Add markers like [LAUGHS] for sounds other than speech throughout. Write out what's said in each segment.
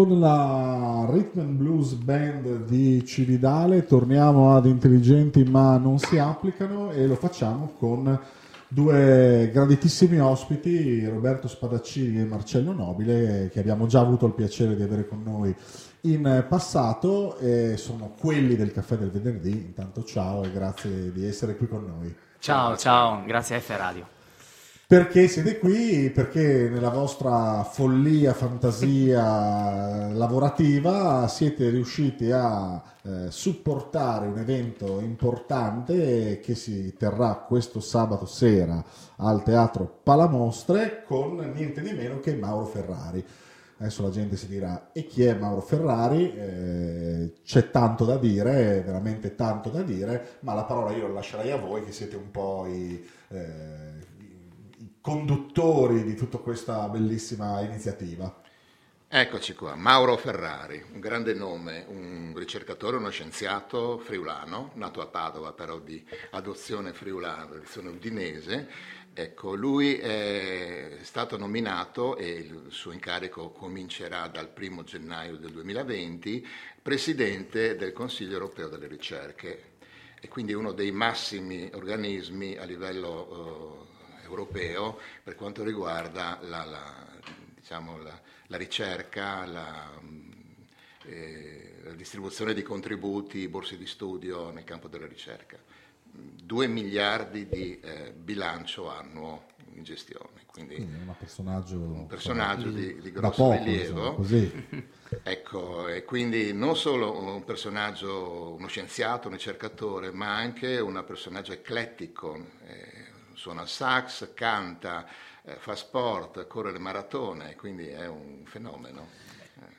con la Rhythm and Blues Band di Cividale torniamo ad Intelligenti ma non si applicano e lo facciamo con due graditissimi ospiti, Roberto Spadaccini e Marcello Nobile, che abbiamo già avuto il piacere di avere con noi in passato e sono quelli del caffè del venerdì. Intanto ciao e grazie di essere qui con noi. Ciao, ciao, grazie a F Radio. Perché siete qui? Perché nella vostra follia, fantasia lavorativa siete riusciti a eh, supportare un evento importante che si terrà questo sabato sera al Teatro Palamostre con niente di meno che Mauro Ferrari. Adesso la gente si dirà, e chi è Mauro Ferrari? Eh, c'è tanto da dire, veramente tanto da dire, ma la parola io la lascerei a voi che siete un po' i... eh, conduttori di tutta questa bellissima iniziativa. Eccoci qua, Mauro Ferrari, un grande nome, un ricercatore, uno scienziato friulano, nato a Padova però di adozione friulana, adozione udinese. Ecco, lui è stato nominato e il suo incarico comincerà dal 1 gennaio del 2020, presidente del Consiglio europeo delle ricerche e quindi uno dei massimi organismi a livello eh, europeo per quanto riguarda la, la, diciamo, la, la ricerca, eh, la, distribuzione di contributi, borse di studio nel campo della ricerca. 2 miliardi di eh, bilancio annuo in gestione. Quindi, quindi un personaggio, di, di grosso poco, rilievo. Insomma, [LAUGHS] ecco, e quindi non solo un personaggio, uno scienziato, un ricercatore, ma anche un personaggio eclettico. Eh, suona il sax, canta, eh, fa sport, corre le maratone, quindi è un fenomeno.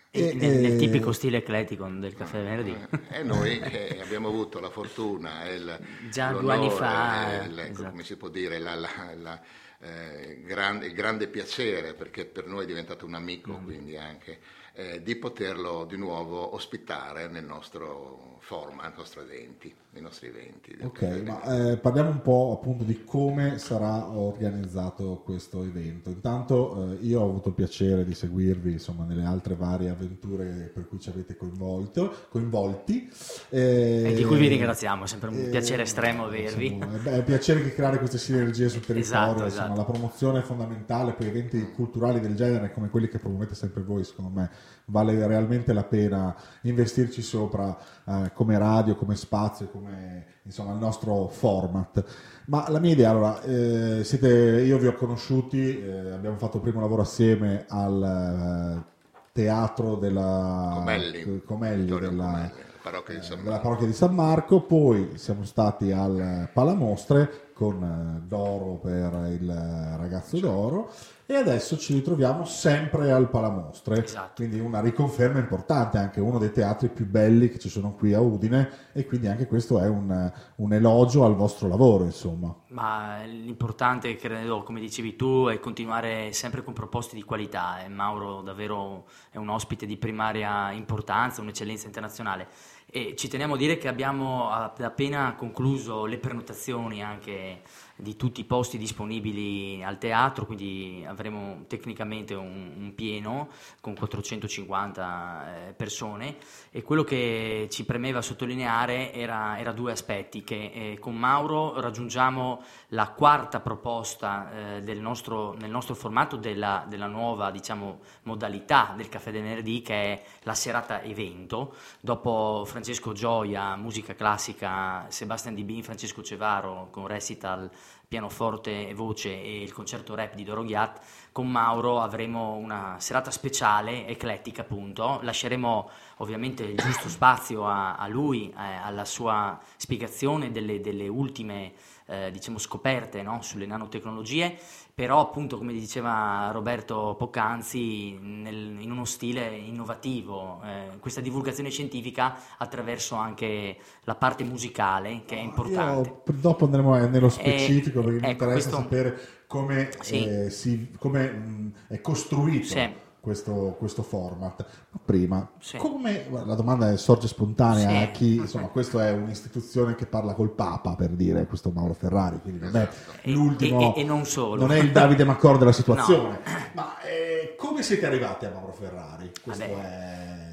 E, nel, nel, tipico stile ecletico del caffè venerdì. E noi eh, abbiamo avuto la fortuna, il, già due anni fa, il, ecco, esatto. come si può dire, la, la, la, eh, grande, il grande piacere, perché per noi è diventato un amico, mm. quindi anche eh, di poterlo di nuovo ospitare nel nostro format, nei nostri eventi. Nei nostri eventi ok, ma eh, parliamo un po' appunto di come sarà organizzato questo evento. Intanto eh, io ho avuto il piacere di seguirvi insomma nelle altre varie avventure per cui ci avete coinvolto, coinvolti. e di cui vi ringraziamo, è sempre un piacere estremo avervi. Insomma, è un piacere che creare queste sinergie sul territorio, esatto, insomma, esatto. la promozione è fondamentale, poi eventi culturali del genere come quelli che promuovete sempre voi, secondo me vale realmente la pena investirci sopra eh, come radio, come spazio, come insomma il nostro format. Ma la mia idea, allora, eh, siete, io vi ho conosciuti, eh, abbiamo fatto il primo lavoro assieme al eh, teatro della Comelli, Comelli della, Comelli, parrocchia di San della parrocchia di San Marco, poi siamo stati al Palamostre con eh, Doro per il ragazzo d'oro e adesso ci ritroviamo sempre al Palamostre, Esatto. quindi una riconferma importante, anche uno dei teatri più belli che ci sono qui a Udine e quindi anche questo è un, un elogio al vostro lavoro, insomma. Ma l'importante, credo, come dicevi tu, è continuare sempre con proposte di qualità. E Mauro davvero è un ospite di primaria importanza, un'eccellenza internazionale. E ci teniamo a dire che abbiamo appena concluso le prenotazioni anche di tutti i posti disponibili al teatro, quindi avremo tecnicamente un, un pieno con 450 eh, persone. E quello che ci premeva sottolineare era, era due aspetti, che eh, con Mauro raggiungiamo la quarta proposta eh, del nostro, nel nostro formato della, della nuova diciamo, modalità del Caffè del Venerdì che è la serata evento, dopo Francesco Gioia, musica classica, Sebastian Di Bin, Francesco Cevaro con recital pianoforte e voce e il concerto rap di Doro Ghiat, con Mauro avremo una serata speciale, eclettica appunto, lasceremo ovviamente il giusto spazio a, a lui, eh, alla sua spiegazione delle, delle ultime eh, diciamo, scoperte no? sulle nanotecnologie, però appunto come diceva Roberto poc'anzi nel, in uno stile innovativo, eh, questa divulgazione scientifica attraverso anche la parte musicale che è importante. Io, dopo andremo nello specifico Eh, perché mi ecco, interessa questo- sapere come, Sì. eh, si- come, mh, è costruito Sì. Questo, questo format. Ma prima, Sì. come la domanda sorge spontanea Sì. a chi, insomma, questa è un'istituzione che parla col Papa per dire questo Mauro Ferrari, quindi non è E- l'ultimo, e- e non solo. non è il Davide Macor della situazione. [CLEARS THROAT] Ma eh, come siete arrivati a Mauro Ferrari? Questo Vabbè. è.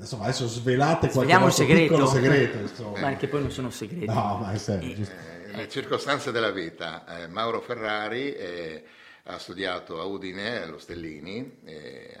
Insomma, adesso svelate qualche vostro segreto. piccolo segreto. [LAUGHS] insomma. Ma anche poi non sono segreti. No, ma è serio, giusto. Eh, le circostanze della vita. Eh, Mauro Ferrari eh, ha studiato a Udine, allo Stellini, eh,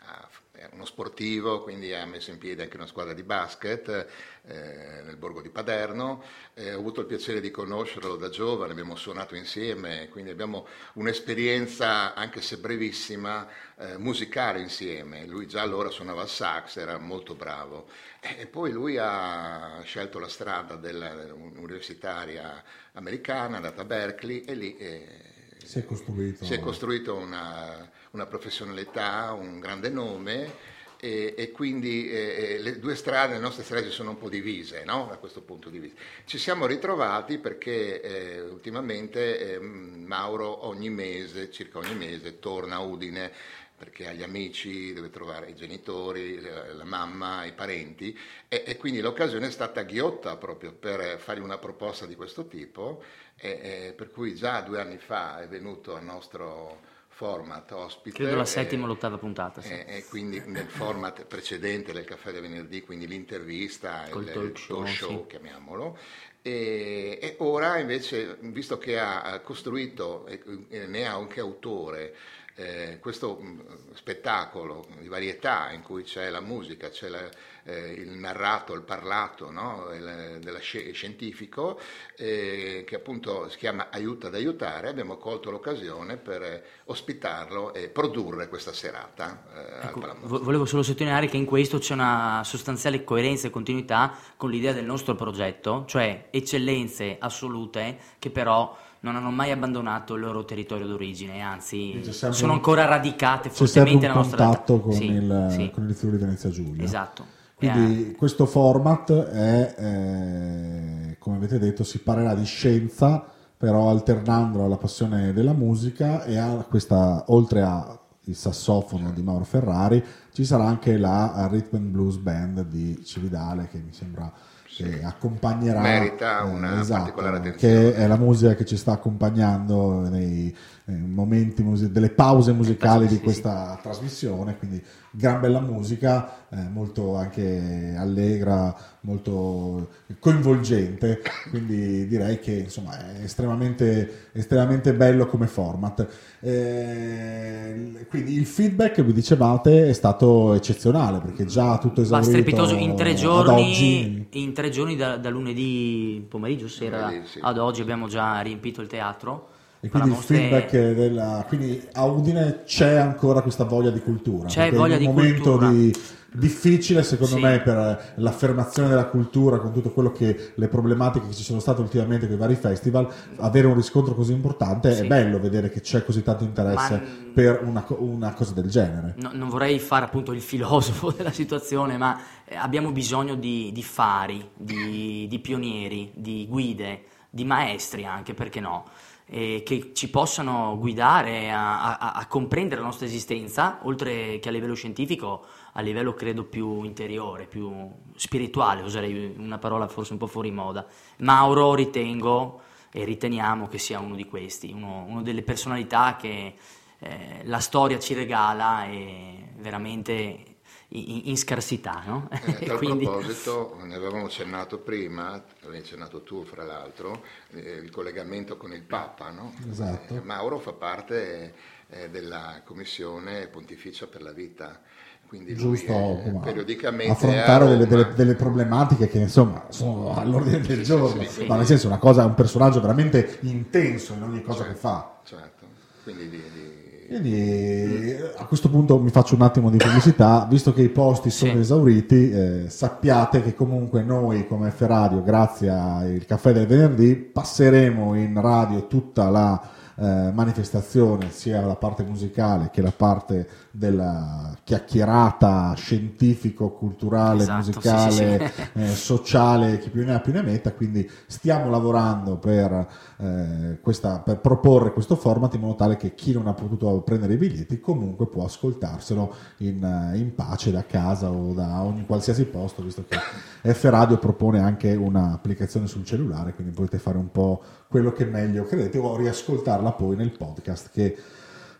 ha- è uno sportivo, quindi ha messo in piedi anche una squadra di basket eh, nel borgo di Paderno. Eh, ho avuto il piacere di conoscerlo da giovane, abbiamo suonato insieme, quindi abbiamo un'esperienza, anche se brevissima, eh, musicale insieme. Lui già allora suonava il sax, era molto bravo. E poi lui ha scelto la strada dell'universitaria americana, è andato a Berkeley e lì eh, Si è costruito. si è costruito una, una professionalità, un grande nome e, e quindi eh, le due strade, le nostre strade si sono un po' divise no? da questo punto di vista. Ci siamo ritrovati perché eh, ultimamente eh, Mauro ogni mese, circa ogni mese, torna a Udine perché ha gli amici, deve trovare i genitori, la mamma, i parenti e, e quindi l'occasione è stata ghiotta proprio per fargli una proposta di questo tipo e- e per cui già due anni fa è venuto al nostro format ospite. Credo la e- settima o l'ottava puntata. sì. e, e quindi nel format precedente del caffè del venerdì, quindi l'intervista, Col il, talk il show, sì. chiamiamolo. E, e ora invece, visto che ha costruito e e ne ha anche autore eh, questo mh, spettacolo di varietà in cui c'è la musica, c'è la- eh, il narrato, il parlato no? il, della sci- scientifico, eh, che appunto si chiama Aiuta ad aiutare, abbiamo colto l'occasione per eh, ospitarlo e produrre questa serata eh, Ecco, vo- volevo solo sottolineare che in questo c'è una sostanziale coerenza e continuità con l'idea del nostro progetto, cioè eccellenze assolute che però non hanno mai abbandonato il loro territorio d'origine, anzi sempre sono ancora radicate fortemente nella nostra contatto con, Sì, il, sì, con il Friuli Venezia Giulia. esatto. Quindi Eh, questo format è, eh, come avete detto, si parlerà di scienza, però alternandolo alla passione della musica e a questa, oltre al sassofono di Mauro Ferrari, ci sarà anche la Rhythm and Blues Band di Cividale che mi sembra che accompagnerà Merita eh, una esatto, particolare attenzione. che è la musica che ci sta accompagnando nei eh, momenti delle pause musicali di questa trasmissione quindi gran bella musica eh, molto anche allegra molto coinvolgente quindi direi che insomma è estremamente, estremamente bello come format Eh, quindi il feedback vi dicevate è stato eccezionale perché già tutto Ma esaurito strepitoso in tre ad giorni, oggi in tre giorni da, da lunedì pomeriggio sera Lunedì, sì. ad oggi abbiamo già riempito il teatro. E quindi il feedback della... Quindi a Udine c'è ancora questa voglia di cultura. C'è voglia di momento cultura. di- difficile secondo Sì. me per l'affermazione della cultura con tutto quello che le problematiche che ci sono state ultimamente con i vari festival avere un riscontro così importante è Sì. bello vedere che c'è così tanto interesse Ma- per una, una cosa del genere No- non vorrei fare appunto il filosofo [LAUGHS] della situazione, ma eh, abbiamo bisogno di, di fari, di, di pionieri, di guide, di maestri anche, perché no? Eh, che ci possano guidare a, a- a comprendere la nostra esistenza, oltre che a livello scientifico, a livello credo più interiore, più spirituale, userei una parola forse un po' fuori moda. Mauro ritengo e riteniamo che sia uno di questi, uno, uno delle personalità che eh, la storia ci regala e veramente in, in scarsità, no? Eh, [LAUGHS] a tal quindi- proposito, ne avevamo accennato prima, l'avevi accennato tu fra l'altro, eh, il collegamento con il Papa, no? Esatto. Eh, Mauro fa parte eh, della Commissione Pontificia per la Vita, quindi lui giusto eh, come periodicamente affrontare delle, delle- delle problematiche che insomma sono all'ordine del sì, giorno sì, sì. ma nel senso è una cosa, un personaggio veramente intenso in ogni cosa che fa Certo, quindi di- di- Quindi a questo punto mi faccio un attimo di pubblicità, visto che i posti sono Sì. esauriti, eh, sappiate che comunque noi come F Radio, grazie al caffè del venerdì, passeremo in radio tutta la eh, manifestazione, sia la parte musicale che la parte della chiacchierata scientifico-culturale, Esatto, musicale, sì, sì, eh, sociale, chi più ne ha più ne metta, quindi stiamo lavorando per, eh, questa- per proporre questo format in modo tale che chi non ha potuto prendere i biglietti comunque può ascoltarselo in, eh, in pace da casa o da ogni qualsiasi posto, visto che F Radio propone anche un'applicazione sul cellulare, quindi potete fare un po' quello che meglio credete o riascoltarla poi nel podcast che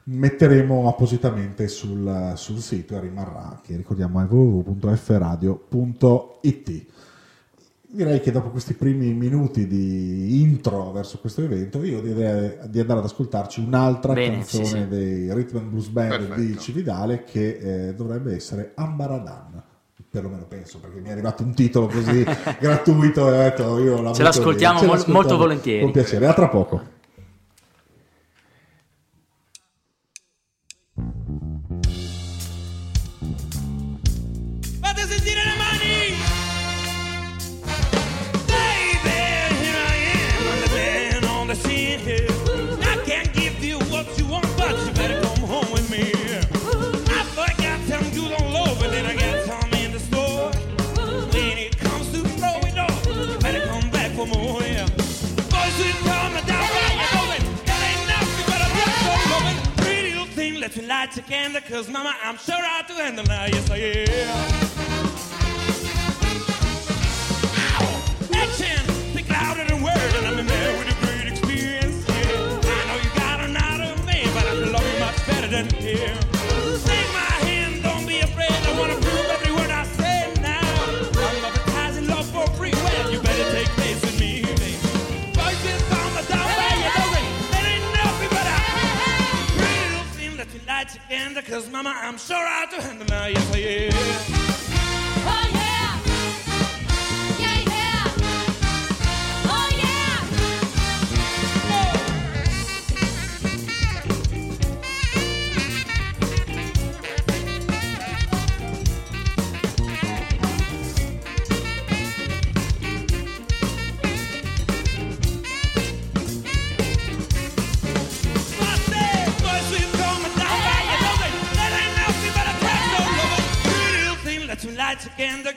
metteremo appositamente sul, sul sito e rimarrà, che ricordiamo è www.fradio.it. Direi che dopo questi primi minuti di intro verso questo evento, io direi di andare ad ascoltarci un'altra Bene, canzone sì, sì. dei Rhythm and Blues Band Perfetto. di Cividale che eh, dovrebbe essere Ambaradan. Perlomeno penso, perché mi è arrivato un titolo così [LAUGHS] gratuito e ho detto io la Ce l'ascoltiamo mol- l'ascoltiamo molto volentieri. Con piacere, a tra poco.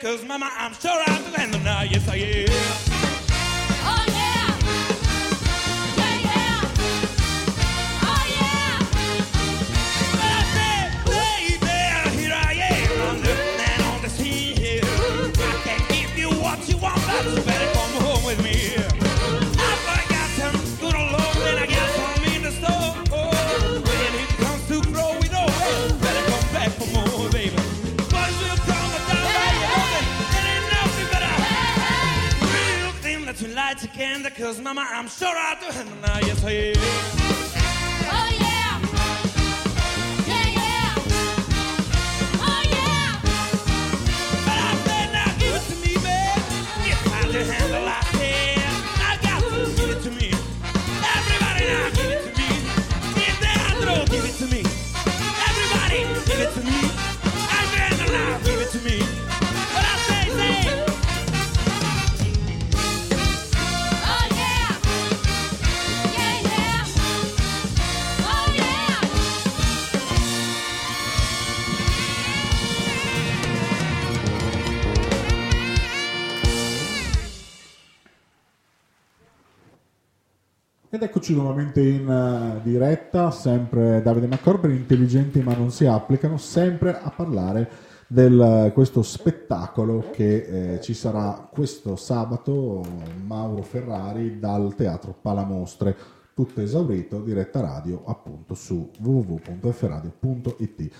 Cause mama, I'm sure I'm the handle now, yes I am. Cause mama, I'm sure I'll do now, yes I am. Ed eccoci nuovamente in eh, diretta, sempre Davide McCorber, intelligenti ma non si applicano, sempre a parlare di questo spettacolo che eh, ci sarà questo sabato, Mauro Ferrari, dal Teatro Palamostre, tutto esaurito, diretta radio appunto su www.fradio.it.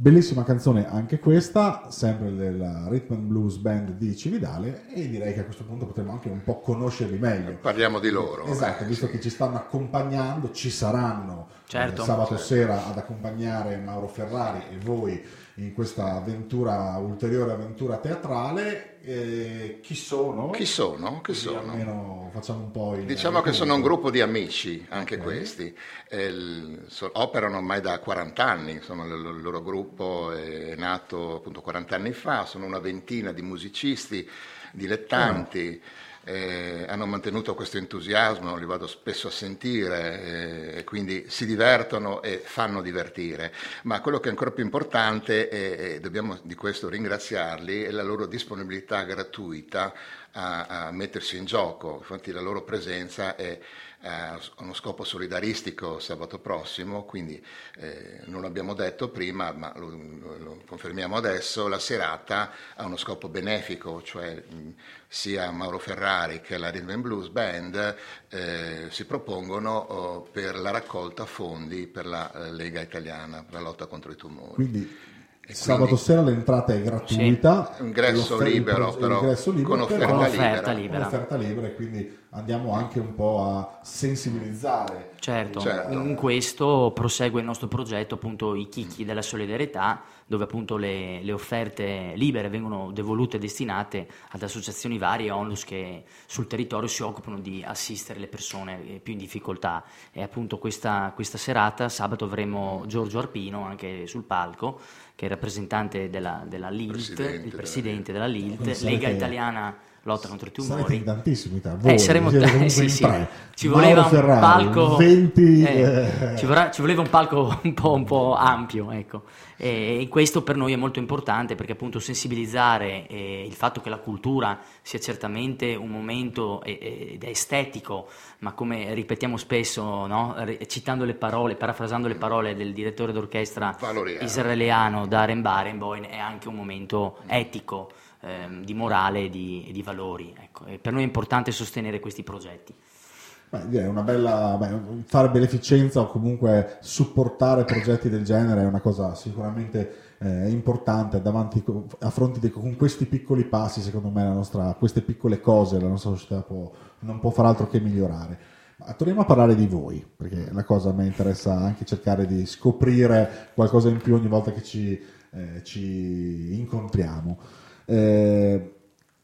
Bellissima canzone anche questa, sempre del Rhythm and Blues Band di Cividale e direi che a questo punto potremmo anche un po' conoscerli meglio. Parliamo di loro. Esatto, eh, visto sì. che ci stanno accompagnando, ci saranno Certo. eh, sabato sera ad accompagnare Mauro Ferrari e voi in questa avventura, ulteriore avventura teatrale. Eh, chi sono? Chi sono? Chi sono? Almeno facciamo un po' il Diciamo che sono un gruppo di amici, anche Ok. questi. Eh, so- operano ormai da 40 anni, insomma, il, il loro gruppo è nato appunto 40 anni fa, sono una ventina di musicisti, dilettanti. Eh, hanno mantenuto questo entusiasmo, li vado spesso a sentire eh, quindi si divertono e fanno divertire. Ma quello che è ancora più importante, e dobbiamo di questo ringraziarli, è la loro disponibilità gratuita a, a mettersi in gioco. Infatti la loro presenza è ha uno scopo solidaristico sabato prossimo, quindi eh, non l'abbiamo detto prima, ma lo, lo- lo confermiamo adesso, la serata ha uno scopo benefico, cioè mh, sia Mauro Ferrari che la Rhythm and Blues Band eh, si propongono oh, per la raccolta fondi per la eh, Lega Italiana, per la lotta contro i tumori. Quindi E sabato sera l'entrata è gratuita, Ingresso l'offer- il libero, però, ingresso libero, con però- offerta Con offerta libera. libera. un'offerta libera e quindi andiamo anche un po' a sensibilizzare. Certo, Certo. in questo prosegue il nostro progetto, appunto i chicchi della solidarietà, dove appunto le, le offerte libere vengono devolute e destinate ad associazioni varie, onlus che sul territorio si occupano di assistere le persone eh, più in difficoltà. E appunto questa, questa serata, sabato, avremo Giorgio Arpino anche sul palco, che è rappresentante della, della LILT, Presidente il della presidente della LILT, Quindi sarete- Lega Italiana Lotta contro i Sarete Tumori. in tantissimi, tra Eh, voi, saremo siete tre, comunque sì, in sì. Ci Mauro voleva un Ferrari, palco 20 eh, eh, ci, vorrà- ci voleva un palco [LAUGHS] un po', un po' ampio, ecco. E, e questo per noi è molto importante perché appunto sensibilizzare eh, il fatto che la cultura sia certamente un momento eh, eh, ed è estetico, ma come ripetiamo spesso, no? Citando le parole, parafrasando le parole del direttore d'orchestra Valoriale. israeliano Darren Barenboim, è anche un momento etico, ehm, di morale e di, di valori. Ecco. E per noi è importante sostenere questi progetti. Beh, una bella beh, fare beneficenza o comunque supportare progetti del genere è una cosa sicuramente eh, importante davanti a fronte di con questi piccoli passi secondo me nostra, queste piccole cose la nostra società può- non può far altro che migliorare ma torniamo a parlare di voi perché la cosa a me interessa anche cercare di scoprire qualcosa in più ogni volta che ci, eh, ci incontriamo Eh,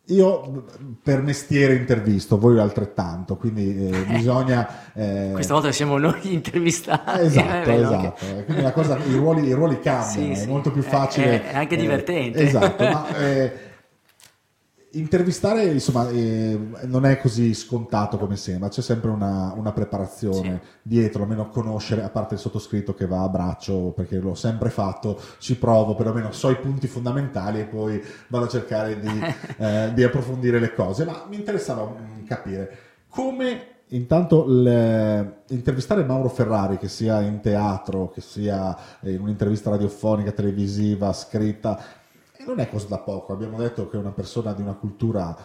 io per mestiere intervisto, voi altrettanto, quindi eh, [LAUGHS] bisogna... eh, Questa volta siamo noi intervistati. [LAUGHS] eh, è Esatto, bello esatto. Quindi la cosa, i, ruoli, i ruoli [LAUGHS] cambiano, Sì, è sì. molto più facile. è anche eh, divertente. esatto, ma eh, intervistare insomma eh, non è così scontato come sembra, c'è sempre una, una preparazione dietro, almeno conoscere, a parte il sottoscritto che va a braccio perché l'ho sempre fatto, ci provo, perlomeno so i punti fondamentali e poi vado a cercare di, [LAUGHS] eh, di approfondire le cose, ma mi interessava mm, capire come Intanto il- intervistare Mauro Ferrari, che sia in teatro, che sia in un'intervista radiofonica, televisiva, scritta, non è cosa da poco. Abbiamo detto che è una persona di una cultura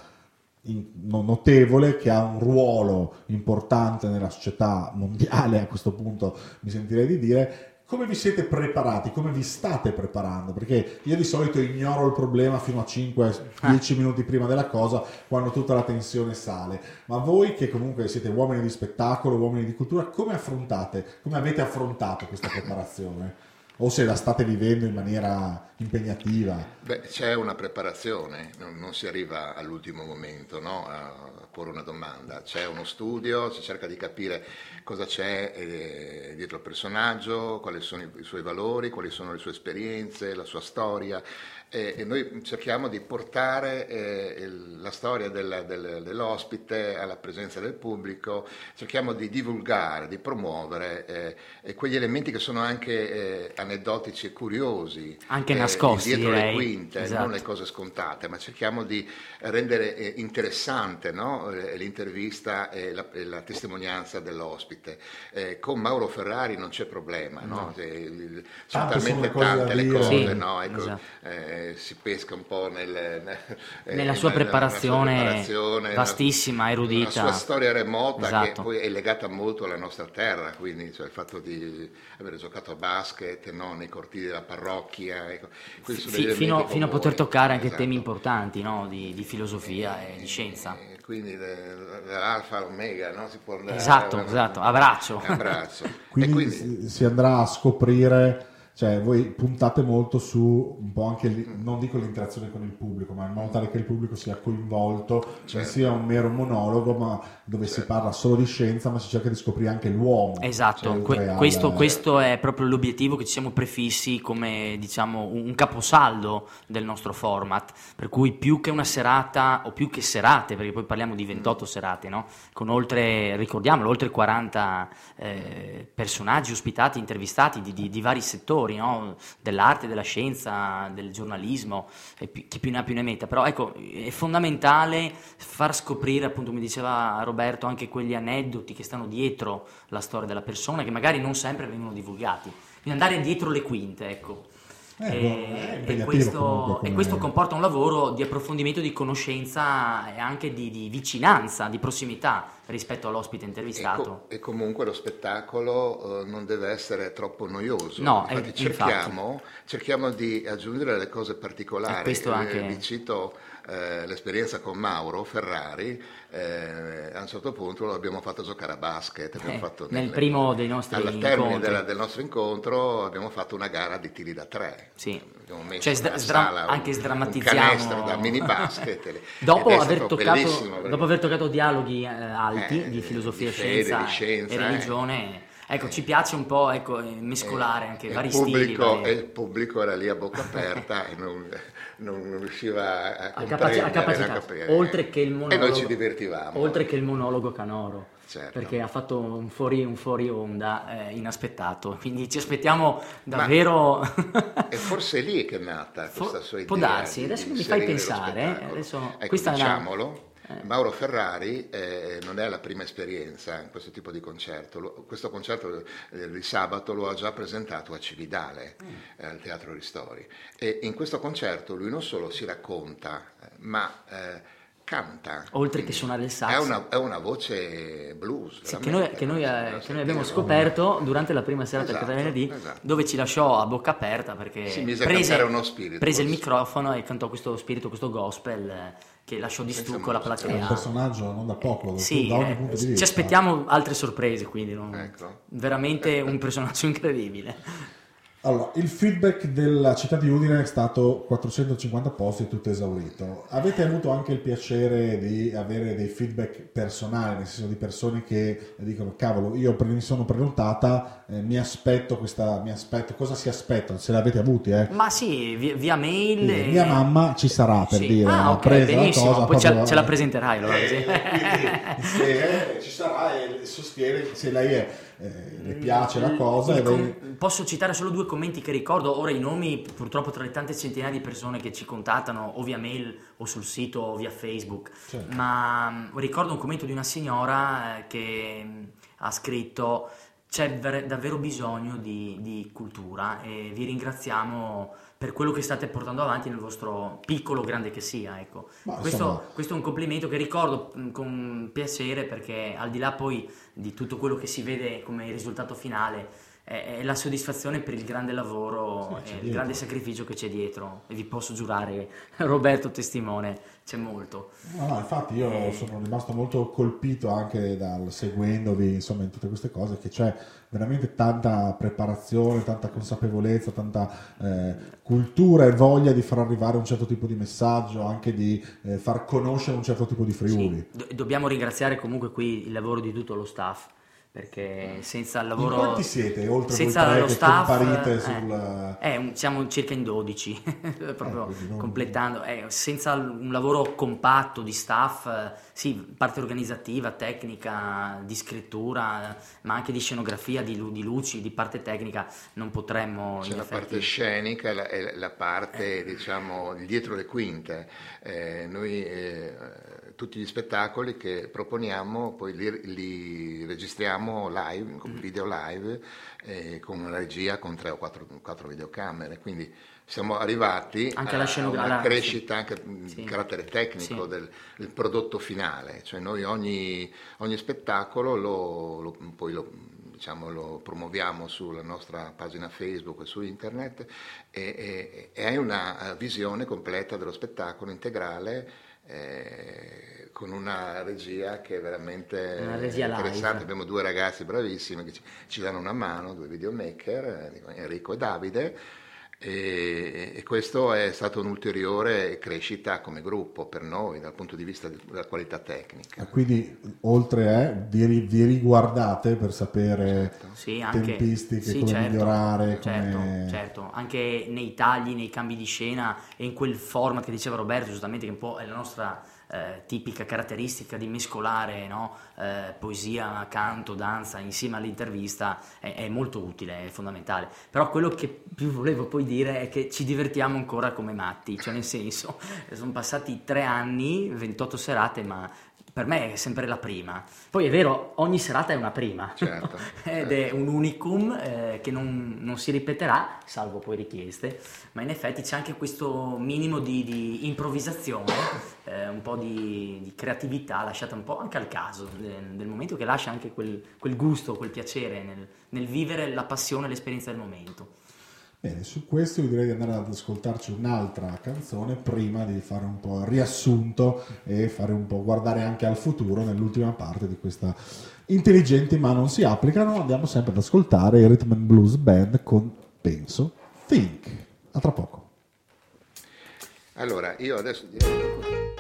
in- no- notevole, che ha un ruolo importante nella società mondiale, a questo punto mi sentirei di dire. Come vi siete preparati? Come vi state preparando? Perché io di solito ignoro il problema fino a 5-10 minuti prima della cosa, quando tutta la tensione sale. Ma voi che comunque siete uomini di spettacolo, uomini di cultura, come affrontate, come avete affrontato questa preparazione? O se la state vivendo in maniera impegnativa? Beh, c'è una preparazione, non, non si arriva all'ultimo momento no, a porre una domanda, c'è uno studio, si cerca di capire cosa c'è eh, dietro il personaggio, quali sono i, i suoi valori, quali sono le sue esperienze, la sua storia e, e noi cerchiamo di portare eh, il- la storia del- del- dell'ospite alla presenza del pubblico, cerchiamo di divulgare, di promuovere eh, e quegli elementi che sono anche eh, aneddotici e curiosi. Anche eh, nascosti, dietro direi. le quinte, Esatto. non le cose scontate, ma cerchiamo di rendere eh, interessante no? Eh, l'intervista e la, e la testimonianza dell'ospite. Eh, con Mauro Ferrari non c'è problema, no? Eh, il- sono Tante sono talmente le cose da tante le cose, Sì, no? Ecco, esatto. eh, si pesca un po' nel, nel- eh, Nella sua nella- preparazione nella sua preparazione, vastissima, la- erudita. La sua storia remota che Esatto. poi è legata molto alla nostra terra, quindi cioè, il fatto di aver giocato a basket no? nei cortidi della parrocchia. Ecco. Degli fino, fino a poter toccare anche Esatto. temi importanti no? di, di filosofia e di scienza. E Quindi de- dall'alfa all'omega, no? Si può andare Esatto, a- esatto, a braccio. a braccio. E Quindi, quindi- si- si andrà a scoprire cioè voi puntate molto su un po' anche, lì- non dico l'interazione con il pubblico, ma in modo tale che il pubblico sia coinvolto, non Certo. sia un mero monologo, ma dove si parla solo di scienza, ma si cerca di scoprire anche l'uomo. Esatto, Cioè, que- questo, questo è proprio l'obiettivo che ci siamo prefissi come diciamo un un caposaldo del nostro format, per cui più che una serata o più che serate, perché poi parliamo di 28 serate, no? con oltre, ricordiamolo, oltre 40 eh, personaggi ospitati, intervistati di, di- di vari settori, no? dell'arte, della scienza, del giornalismo, chi più ne ha più ne metta, però ecco, è fondamentale far scoprire, appunto, come diceva Roberto, anche quegli aneddoti che stanno dietro la storia della persona, che magari non sempre vengono divulgati. Quindi andare dietro le quinte, ecco. Eh, E- boh, è e, questo, e questo comporta un lavoro di approfondimento, di conoscenza e anche di, di vicinanza, di prossimità rispetto all'ospite E, intervistato. co- e comunque lo spettacolo eh, non deve essere troppo noioso. No, infatti, eh, cerchiamo, cerchiamo di aggiungere le cose particolari. E questo Eh, anche- vi cito eh, l'esperienza con Mauro Ferrari, eh, a un certo punto lo abbiamo fatto giocare a basket. Eh, fatto nel primo dei nostri Al termine della- del nostro incontro abbiamo fatto una gara di tiri da tre. Sì. Cioè, sdra- sala anche sdrammatizziamo. canestro da mini basket. [LAUGHS] Dopo aver, toccato, dopo aver toccato dialoghi eh, alti Eh, di filosofia, di fede, scienza, di scienza, e religione, ecco, ci piace un po' ecco, mescolare anche vari il stili. pubblico, vari- e il pubblico era lì a bocca aperta [LAUGHS] e non, non riusciva a, a, capaci- a capacità, oltre che il monologo, oltre che il monologo canoro, Certo. perché ha fatto un fuori, un fuori onda eh, inaspettato, quindi ci aspettiamo davvero... E forse è lì che è nata questa sua idea. può darsi, adesso mi fai pensare, spettacolo. adesso- Ecco, questa è una- diciamolo, Eh. Mauro Ferrari eh, non è la prima esperienza in questo tipo di concerto. Lo- questo concerto eh, di sabato lo ha già presentato a Cividale, Mm. eh, al Teatro Ristori. E in questo concerto lui non solo si racconta, eh, ma eh, canta. Oltre che suonare il sax. È una, è una voce blues. Sì, che, noi, che noi, eh, che noi abbiamo scoperto durante la prima serata Esatto, del venerdì, esatto. dove ci lasciò a bocca aperta perché Si mise a prese, cantare uno spirito, prese il microfono e cantò questo spirito, questo gospel eh, che lasciò di stucco la musica. È un platea. personaggio non da poco, Sì, da ogni eh, punto di ci vista. aspettiamo altre sorprese, quindi non- Ecco. veramente un [LAUGHS] personaggio incredibile. Allora, il feedback della città di Udine è stato 450 posti tutto esaurito. Avete avuto anche il piacere di avere dei feedback personali, nel senso di persone che dicono cavolo, io mi sono prenotata, eh, mi aspetto questa, mi aspetto, cosa si aspettano? Se l'avete avuti, eh? Ma sì, via, via mail. Sì, e- mia mamma ci sarà per Sì. dire, Ah, ha ok, preso la benissimo, cosa poi ce, proprio- ce la presenterai allora. Eh, quindi, se ci sarà e sostiene se lei è, eh, le piace la cosa Il com- Posso citare solo due commenti che ricordo, ora i nomi purtroppo tra le tante centinaia di persone che ci contattano o via mail o sul sito o via Facebook, Certo. ma mh, ricordo un commento di una signora eh, che mh, ha scritto c'è ver- davvero bisogno di, di cultura e vi ringraziamo per quello che state portando avanti nel vostro piccolo grande che sia. Ecco. Questo, questo è un complimento che ricordo mh, con piacere perché al di là poi di tutto quello che si vede come risultato finale è, la soddisfazione per il grande lavoro Sì, e il dietro. grande sacrificio che c'è dietro e vi posso giurare, [LAUGHS] Roberto testimone, c'è molto. No, no, infatti io sono rimasto molto colpito anche dal seguendovi, insomma, in tutte queste cose, che c'è veramente tanta preparazione, tanta consapevolezza, tanta eh, cultura e voglia di far arrivare un certo tipo di messaggio, anche di eh, far conoscere un certo tipo di Friuli. Sì, do- dobbiamo ringraziare comunque qui il lavoro di tutto lo staff perché senza il In lavoro quanti siete, oltre senza voi tre lo che staff comparite eh, sul... eh, un- siamo circa in 12 [LAUGHS] proprio quindi non- completando eh, senza un lavoro compatto di staff eh, sì parte organizzativa tecnica di scrittura ma anche di scenografia di, lu- di luci di parte tecnica non potremmo C'è in la effetti- parte scenica e la, e la parte, diciamo, dietro le quinte. Eh, noi eh, tutti gli spettacoli che proponiamo poi li, li registriamo live, con video live, eh, con una regia con tre o quattro, quattro videocamere. Quindi siamo arrivati Anche alla a una crescita anche mh, Sì. di carattere tecnico Sì. del, del prodotto finale. Cioè noi ogni, ogni spettacolo lo, lo- poi lo diciamo, lo promuoviamo sulla nostra pagina Facebook e su internet e, e- e hai una eh, visione completa dello spettacolo integrale eh, con una regia che è veramente regia live. interessante. Abbiamo due ragazzi bravissimi che ci, ci danno una mano, due videomaker, eh, Enrico e Davide. E, e questo è stato un'ulteriore crescita come gruppo per noi dal punto di vista de- della qualità tecnica. E quindi oltre a vi, ri- vi riguardate per sapere Sì, anche, tempistiche, sì, come certo, migliorare, certo, come... certo. anche nei tagli, nei cambi di scena e in quel format che diceva Roberto, giustamente, che un po' è la nostra eh, tipica caratteristica di mescolare no? Eh, poesia, canto, danza insieme all'intervista, è, è molto utile, è fondamentale. Però quello che più volevo poi dire è che ci divertiamo ancora come matti, cioè nel senso, [LAUGHS] sono passati tre anni, 28 serate, ma per me è sempre la prima. Poi è vero, ogni serata è una prima. Certo, [LAUGHS] Ed è un unicum eh, che non, non si ripeterà, salvo poi richieste, ma in effetti c'è anche questo minimo di, di improvvisazione, eh, un po' di, di creatività lasciata un po' anche al caso del, del momento, che lascia anche quel, quel gusto, quel piacere nel, nel vivere la passione e l'esperienza del momento. Bene, su questo io direi di andare ad ascoltarci un'altra canzone prima di fare un po' il riassunto e fare un po' guardare anche al futuro nell'ultima parte di questa intelligenti ma non si applicano. Andiamo sempre ad ascoltare il Rhythm and Blues Band con Penso Think. A tra poco. Allora, io adesso direi...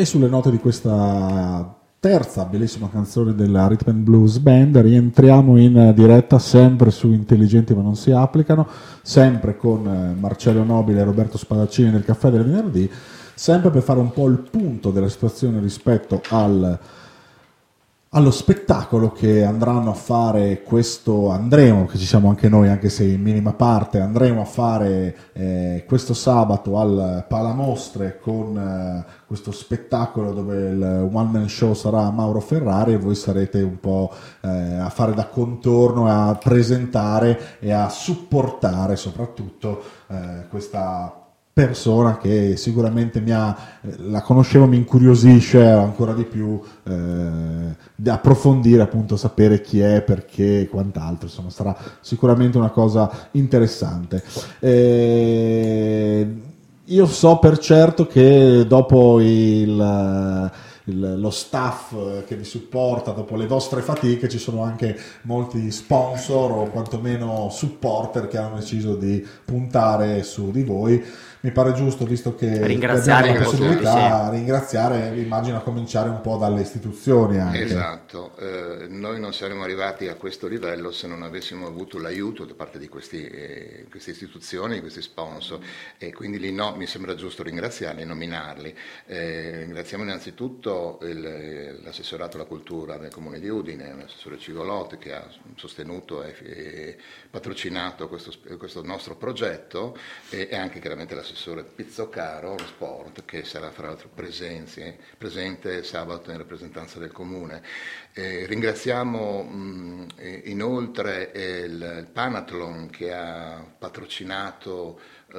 E sulle note di questa terza bellissima canzone della Rhythm and Blues Band rientriamo in diretta sempre su Intelligenti ma non si applicano, sempre con eh, Marcello Nobile e Roberto Spadaccini del caffè del venerdì, sempre per fare un po' il punto della situazione rispetto al allo spettacolo che andranno a fare questo andremo che ci siamo anche noi anche se in minima parte andremo a fare eh, questo sabato al Palamostre con eh, questo spettacolo dove il one man show sarà Mauro Ferrari e voi sarete un po' eh, a fare da contorno a presentare e a supportare soprattutto eh, questa persona che sicuramente mi ha, eh, la conoscevo, mi incuriosisce ancora di più eh, di approfondire, appunto, sapere chi è, perché e quant'altro. Insomma, sarà sicuramente una cosa interessante. Eh, io so per certo che dopo il lo staff che vi supporta dopo le vostre fatiche ci sono anche molti sponsor o quantomeno supporter che hanno deciso di puntare su di voi mi pare giusto, visto che Ringraziare abbiamo la un po' possibilità, ringraziare, immagino a cominciare un po' dalle istituzioni anche. Esatto, eh, noi non saremmo arrivati a questo livello se non avessimo avuto l'aiuto da parte di questi, eh, queste istituzioni, di questi sponsor e quindi lì no, mi sembra giusto ringraziarli, nominarli. Eh, ringraziamo innanzitutto il- l'assessorato alla cultura del comune di Udine, l'assessore Cigolotti che ha sostenuto e, e patrocinato questo, questo nostro progetto e, e anche chiaramente l'assessore Pizzocaro, lo sport, che sarà fra l'altro presenzi- presente sabato in rappresentanza del comune. Eh, ringraziamo mh, inoltre il, il Panathlon che ha patrocinato eh,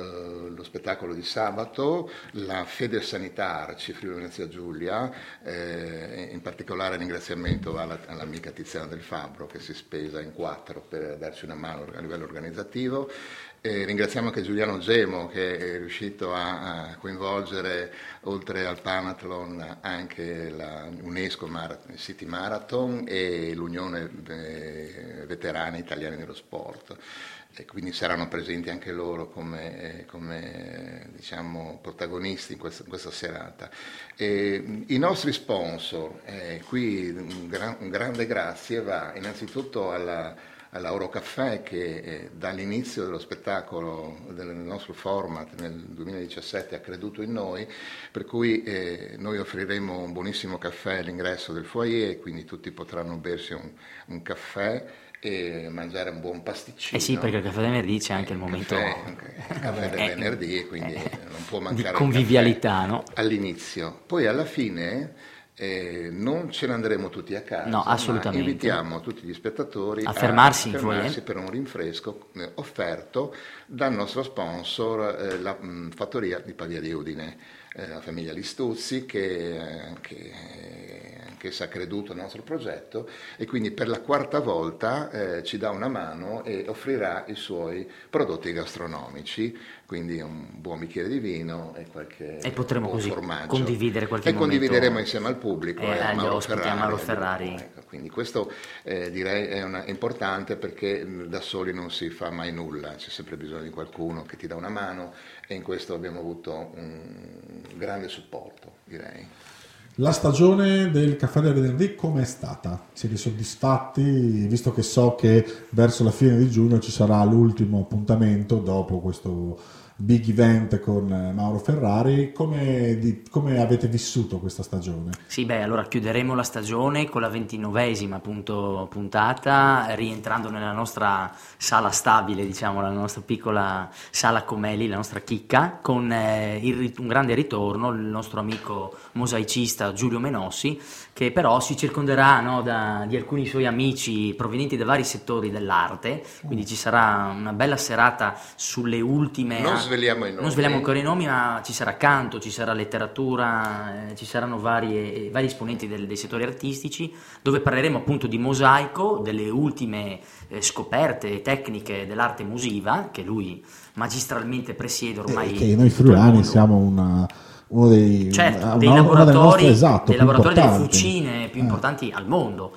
lo spettacolo di sabato, la Fede Sanità Arci Friuli Venezia Giulia, eh, in particolare ringraziamento alla- all'amica Tiziana del Fabbro che si spesa in quattro per darci una mano a livello organizzativo. Eh, ringraziamo anche Giuliano Gemo che è riuscito a, coinvolgere oltre al Panathlon anche la UNESCO Marathon- City Marathon e l'Unione Veterani Italiani dello Sport. E quindi saranno presenti anche loro come, come, diciamo, protagonisti in questa, in questa serata. E, I nostri sponsor, eh, qui un, gran- un grande grazie va innanzitutto alla, alla Eurocaffè che eh, dall'inizio dello spettacolo, del nostro format nel 2017 ha creduto in noi, per cui eh, noi offriremo un buonissimo caffè all'ingresso del foyer, quindi tutti potranno bersi un, un caffè e mangiare un buon pasticcino. Eh sì, perché il caffè del venerdì c'è anche il Un momento caffè, caffè del Eh, venerdì, quindi eh, non può di mancare il convivialità, no? all'inizio. Poi alla fine eh, non ce ne andremo tutti a casa, No, assolutamente. invitiamo tutti gli spettatori A fermarsi in fermarsi per un rinfresco eh, offerto dal nostro sponsor, eh, la mh, fattoria di Pavia di Udine, eh, la famiglia Listuzzi che, eh, che ha creduto al nostro progetto e quindi per la quarta volta eh, ci dà una mano e offrirà i suoi prodotti gastronomici, quindi un buon bicchiere di vino e qualche E potremo così formaggio. condividere qualche E condivideremo insieme al pubblico eh, e a Mauro Ferrari. Mauro Ferrari. Ecco, quindi questo eh, direi è, una- importante perché mh, da soli non si fa mai nulla, c'è sempre bisogno di qualcuno che ti dà una mano e in questo abbiamo avuto un grande supporto, direi. La stagione del caffè del venerdì com'è stata? Siete soddisfatti? Visto che so che verso la fine di giugno ci sarà l'ultimo appuntamento dopo questo big event con eh, Mauro Ferrari, come, di- come avete vissuto questa stagione? Sì, beh, allora chiuderemo la stagione con la ventinovesima appunto puntata, rientrando nella nostra sala stabile, diciamo, la nostra piccola sala Comeli, la nostra chicca, con eh, il un grande ritorno, il nostro amico mosaicista Giulio Menossi, che però si circonderà no, da- di alcuni suoi amici provenienti da vari settori dell'arte, quindi ci sarà una bella serata sulle ultime... Non sveliamo i nomi. Non sveliamo ancora i nomi, ma ci sarà canto, ci sarà letteratura, eh, ci saranno varie- vari esponenti del- dei settori artistici, dove parleremo appunto di mosaico, delle ultime eh, scoperte tecniche dell'arte musiva, che lui magistralmente presiede ormai. Eh, che noi friulani siamo una- uno dei, Certo, una- dei laboratori, nostre- esatto, dei laboratori delle fucine più Eh. importanti al mondo.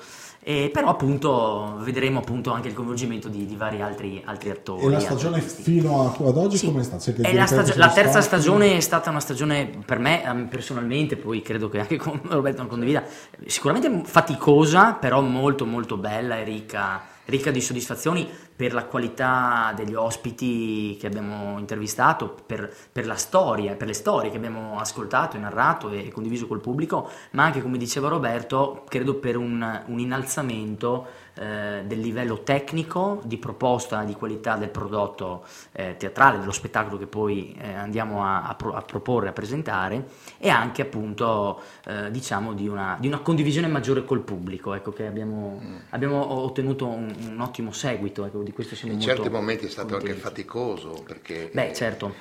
E però appunto vedremo appunto anche il coinvolgimento di, di vari altri, altri attori. E la stagione fino a- ad oggi Sì. come è stata? Siete la, stagio- la terza soddisfatti? stagione è stata una stagione per me ehm, personalmente, poi credo che anche con [LAUGHS] Roberto non condivida, sicuramente faticosa, però molto molto bella e ricca, ricca di soddisfazioni per la qualità degli ospiti che abbiamo intervistato, per, per la storia, per le storie che abbiamo ascoltato e narrato e condiviso col pubblico, ma anche come diceva Roberto, credo per un, un innalzamento eh, del livello tecnico, di proposta, di qualità del prodotto eh, teatrale, dello spettacolo che poi eh, andiamo a, a pro- a proporre, a presentare e anche appunto eh, diciamo di una, di una condivisione maggiore col pubblico, ecco che abbiamo, abbiamo ottenuto un, un ottimo seguito, ecco, di questo siamo In certi momenti è stato anche contenti. faticoso perché Beh, eh, certo.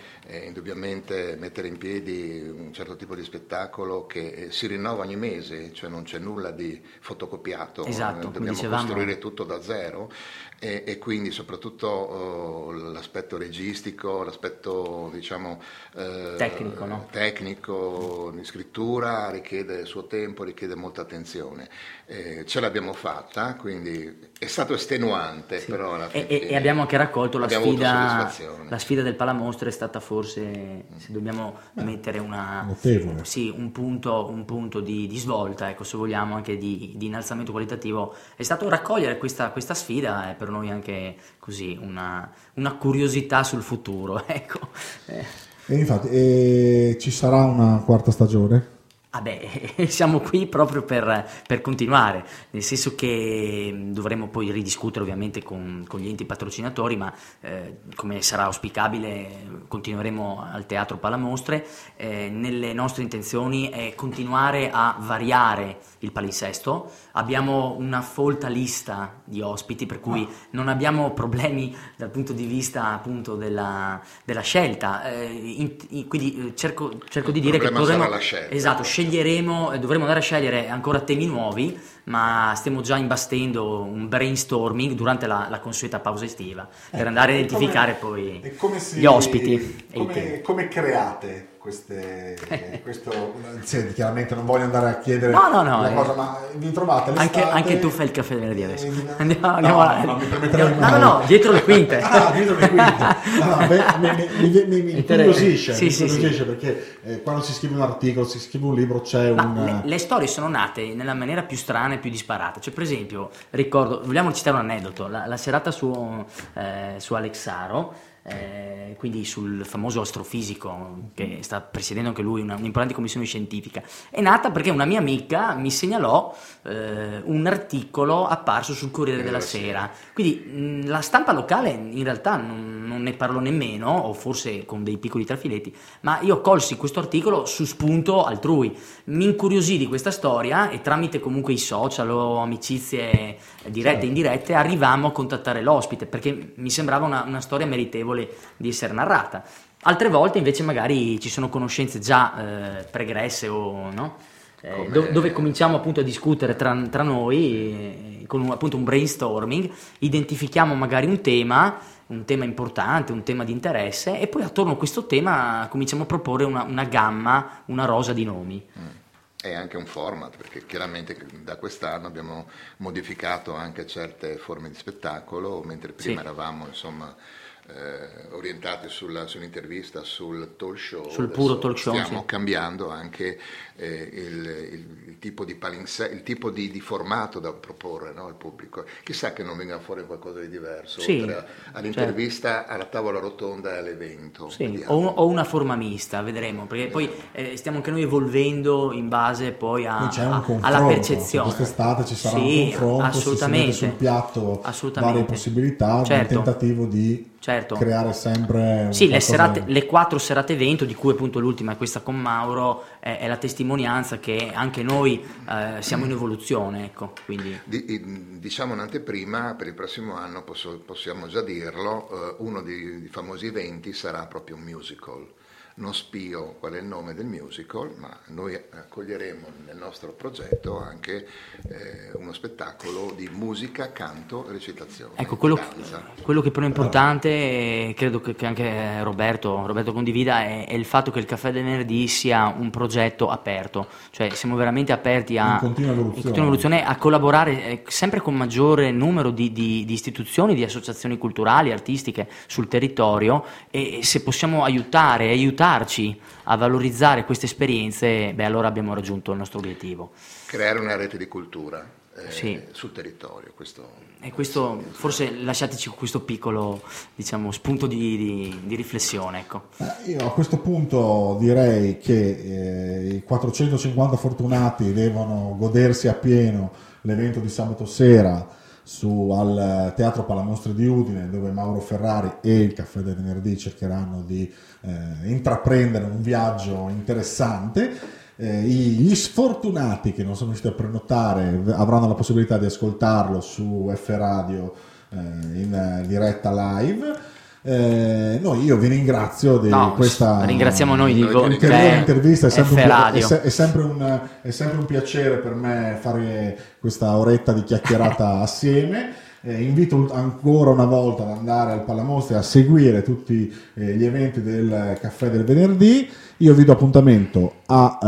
indubbiamente mettere in piedi un certo tipo di spettacolo che si rinnova ogni mese, cioè non c'è nulla di fotocopiato, Esatto, dobbiamo dicevamo. costruire tutto da zero e, e quindi soprattutto oh, l'aspetto registico, l'aspetto diciamo eh, Tecnico, no? tecnico di scrittura richiede il suo tempo, richiede molta attenzione. Eh, ce l'abbiamo fatta, quindi È stato estenuante, però alla E, fine e- e abbiamo anche raccolto la sfida, la sfida del palamostre è stata forse, se dobbiamo mettere una, notevole. sì, un punto, un punto di, di svolta, ecco, se vogliamo, anche di, di innalzamento qualitativo, è stato raccogliere questa, questa sfida è per noi anche così una, una curiosità sul futuro, [LAUGHS] ecco. Eh, E infatti, e ci sarà una quarta stagione? Ah beh, [LAUGHS] siamo qui proprio per, per continuare, nel senso che mh, dovremo poi ridiscutere ovviamente con, con gli enti patrocinatori, ma eh, come sarà auspicabile continueremo al Teatro Palamostre. Eh, nelle nostre intenzioni è continuare a variare il palinsesto, abbiamo una folta lista di ospiti per cui non abbiamo problemi dal punto di vista appunto della, della scelta, Eh, in- in- quindi eh, cerco, cerco di dire che dovremo, esatto, sceglieremo, eh, dovremo andare a scegliere ancora temi nuovi, ma stiamo già imbastendo un brainstorming durante la, la consueta pausa estiva per andare a identificare poi come si- gli ospiti e Come, come create queste... [LAUGHS] questo, sì, chiaramente non voglio andare a chiedere No, no, no, eh. cosa, ma vi trovate Anche, l'estate- anche tu fai il caffè venerdì adesso. Eh, Andiamo, no, andiamo no, là. no, no, no, no, dietro le quinte. Ah, dietro le quinte. [LAUGHS] No, beh, mi, mi, mi, mi, sì, sì, incuriosisce perché eh, quando si scrive un articolo, si scrive un libro, c'è Ma un... le, le storie sono nate nella maniera più strana e più disparata. Cioè, per esempio, ricordo, vogliamo citare un aneddoto, la, la serata su, eh, su Alexaro, eh, quindi sul famoso astrofisico che sta presiedendo anche lui una, un'importante commissione scientifica, è nata perché una mia amica mi segnalò eh, un articolo apparso sul Corriere della Sera. Quindi mh, la stampa locale in realtà non, non ne parlò nemmeno, o forse con dei piccoli trafiletti, ma io colsi questo articolo su spunto altrui. Mi incuriosì di questa storia e tramite comunque i social o amicizie dirette e indirette arrivammo a contattare l'ospite perché mi sembrava una, una storia meritevole di essere narrata. Altre volte invece magari ci sono conoscenze già eh, pregresse o no? Eh, do- dove cominciamo appunto a discutere tra, tra noi eh, con un, appunto un brainstorming, identifichiamo magari un tema, un tema importante, un tema di interesse e poi attorno a questo tema cominciamo a proporre una, una gamma, una rosa di nomi. È anche un format, perché chiaramente da quest'anno abbiamo modificato anche certe forme di spettacolo, mentre prima Sì. eravamo insomma eh, orientati sulla- sull'intervista, sul talk show. Sul puro talk show, Stiamo sì. cambiando anche eh, il, il- il tipo di palinse- il tipo di, di formato da proporre no, al pubblico. Chissà che non venga fuori qualcosa di diverso, Sì, oltre all'intervista, alla tavola rotonda e all'evento. Sì, o, o una forma mista, vedremo, perché poi eh, stiamo anche noi evolvendo in base poi a- un a- alla percezione. quest'estate ci sarà Sì, un confronto, assolutamente. sul piatto Assolutamente. varie possibilità, un Certo. tentativo di Certo. creare sempre Sì, le, serate- le quattro serate evento, di cui appunto l'ultima è questa con Mauro, è, è la testimonianza che anche noi eh, siamo in evoluzione, ecco, quindi... Di- diciamo un'anteprima, per il prossimo anno posso- possiamo già dirlo, eh, uno dei, dei famosi eventi sarà proprio un musical. Non spio qual è il nome del musical, ma noi accoglieremo nel nostro progetto anche eh, uno spettacolo di musica, canto e recitazione. Ecco, quello, danza. quello che però è importante, e credo che, che anche Roberto, Roberto condivida, è, è il fatto che il Caffè del Venerdì sia un progetto aperto, cioè siamo veramente aperti a, In continua evoluzione. in continua evoluzione, a collaborare eh, sempre con maggiore numero di, di- di istituzioni, di associazioni culturali, artistiche sul territorio e se possiamo aiutare, aiutarci a valorizzare queste esperienze, beh allora abbiamo raggiunto il nostro obiettivo. Creare una rete di cultura eh, Sì. sul territorio. Questo E questo, forse lasciateci questo piccolo diciamo, spunto di, di- di riflessione. Ecco. Eh, Io a questo punto direi che eh, i 450 fortunati devono godersi appieno l'evento di sabato sera su, al Teatro Palamostre di Udine dove Mauro Ferrari e il Caffè del Venerdì cercheranno di eh, intraprendere un viaggio interessante. Eh, gli sfortunati che non sono riusciti a prenotare avranno la possibilità di ascoltarlo su F Radio eh, in diretta live. Eh, noi io vi ringrazio di No, questa ringraziamo noi di Noi voi, ti ulteriore cioè, intervista. È sempre, F un, è sempre un, è sempre un piacere per me fare questa oretta di chiacchierata [LAUGHS] assieme. Eh, invito ancora una volta ad andare al Palamostre a seguire tutti eh, gli eventi del caffè del venerdì. Io vi do appuntamento a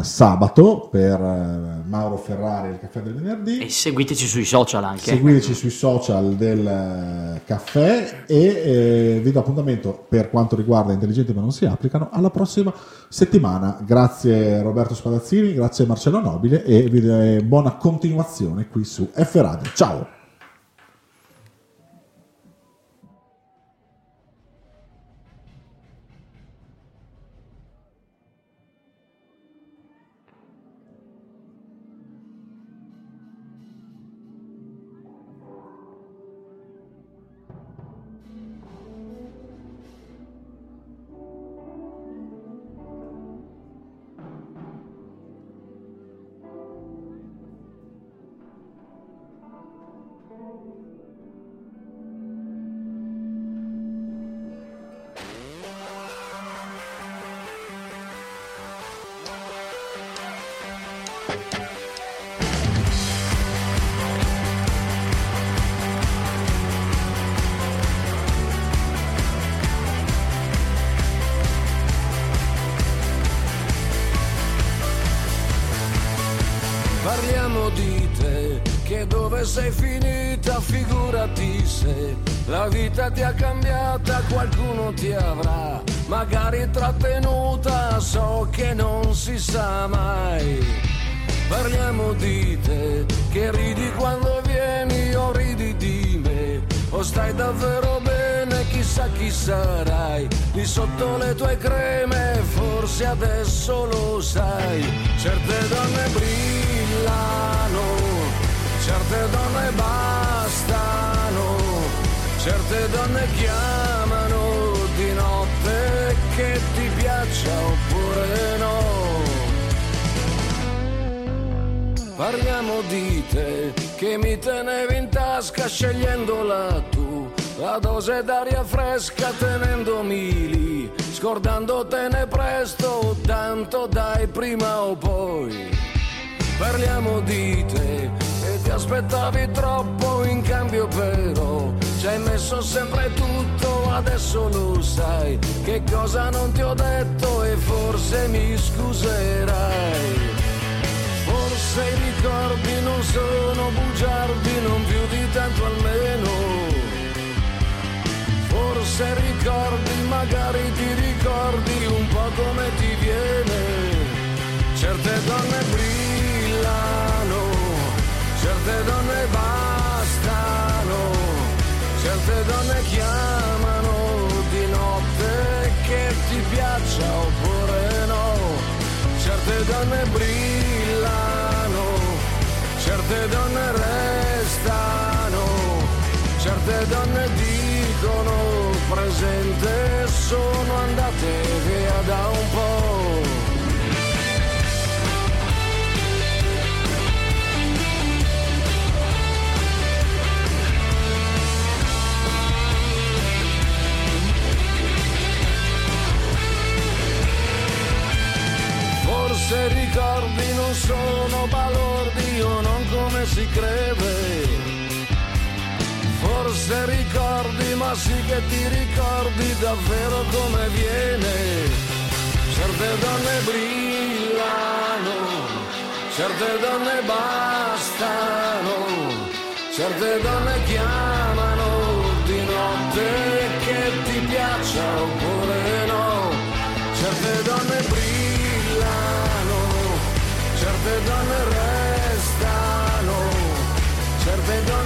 eh, sabato per eh, Mauro Ferrari il caffè del venerdì. E seguiteci sui social anche. Seguiteci sui social del eh, caffè e eh, vi do appuntamento per quanto riguarda intelligenti ma non si applicano alla prossima settimana. Grazie Roberto Spadazzini, grazie Marcello Nobile e vi do buona continuazione qui su F Radio. Ciao! Adesso lo sai, certe donne brillano, certe donne bastano, certe donne chiamano di notte che ti piaccia oppure no. Parliamo di te che mi tenevi in tasca scegliendola tu, la dose d'aria fresca tenendomi lì, scordandotene presto, tanto dai prima o poi. Parliamo di te e ti aspettavi troppo in cambio però ci hai messo sempre tutto, adesso lo sai che cosa non ti ho detto e forse mi scuserai. Forse i ricordi non sono bugiardi, non più di tanto almeno. Forse ricordi, magari ti ricordi un po' come ti viene. Certe donne brillano, certe donne bastano, certe donne chiamano di notte che ti piaccia oppure no. Certe donne brillano, certe donne restano, certe donne dicono ma sì che ti ricordi davvero come viene. Certe donne brillano, certe donne bastano, certe donne chiamano di notte che ti piaccia oppure no. Certe donne brillano, certe donne restano, certe donne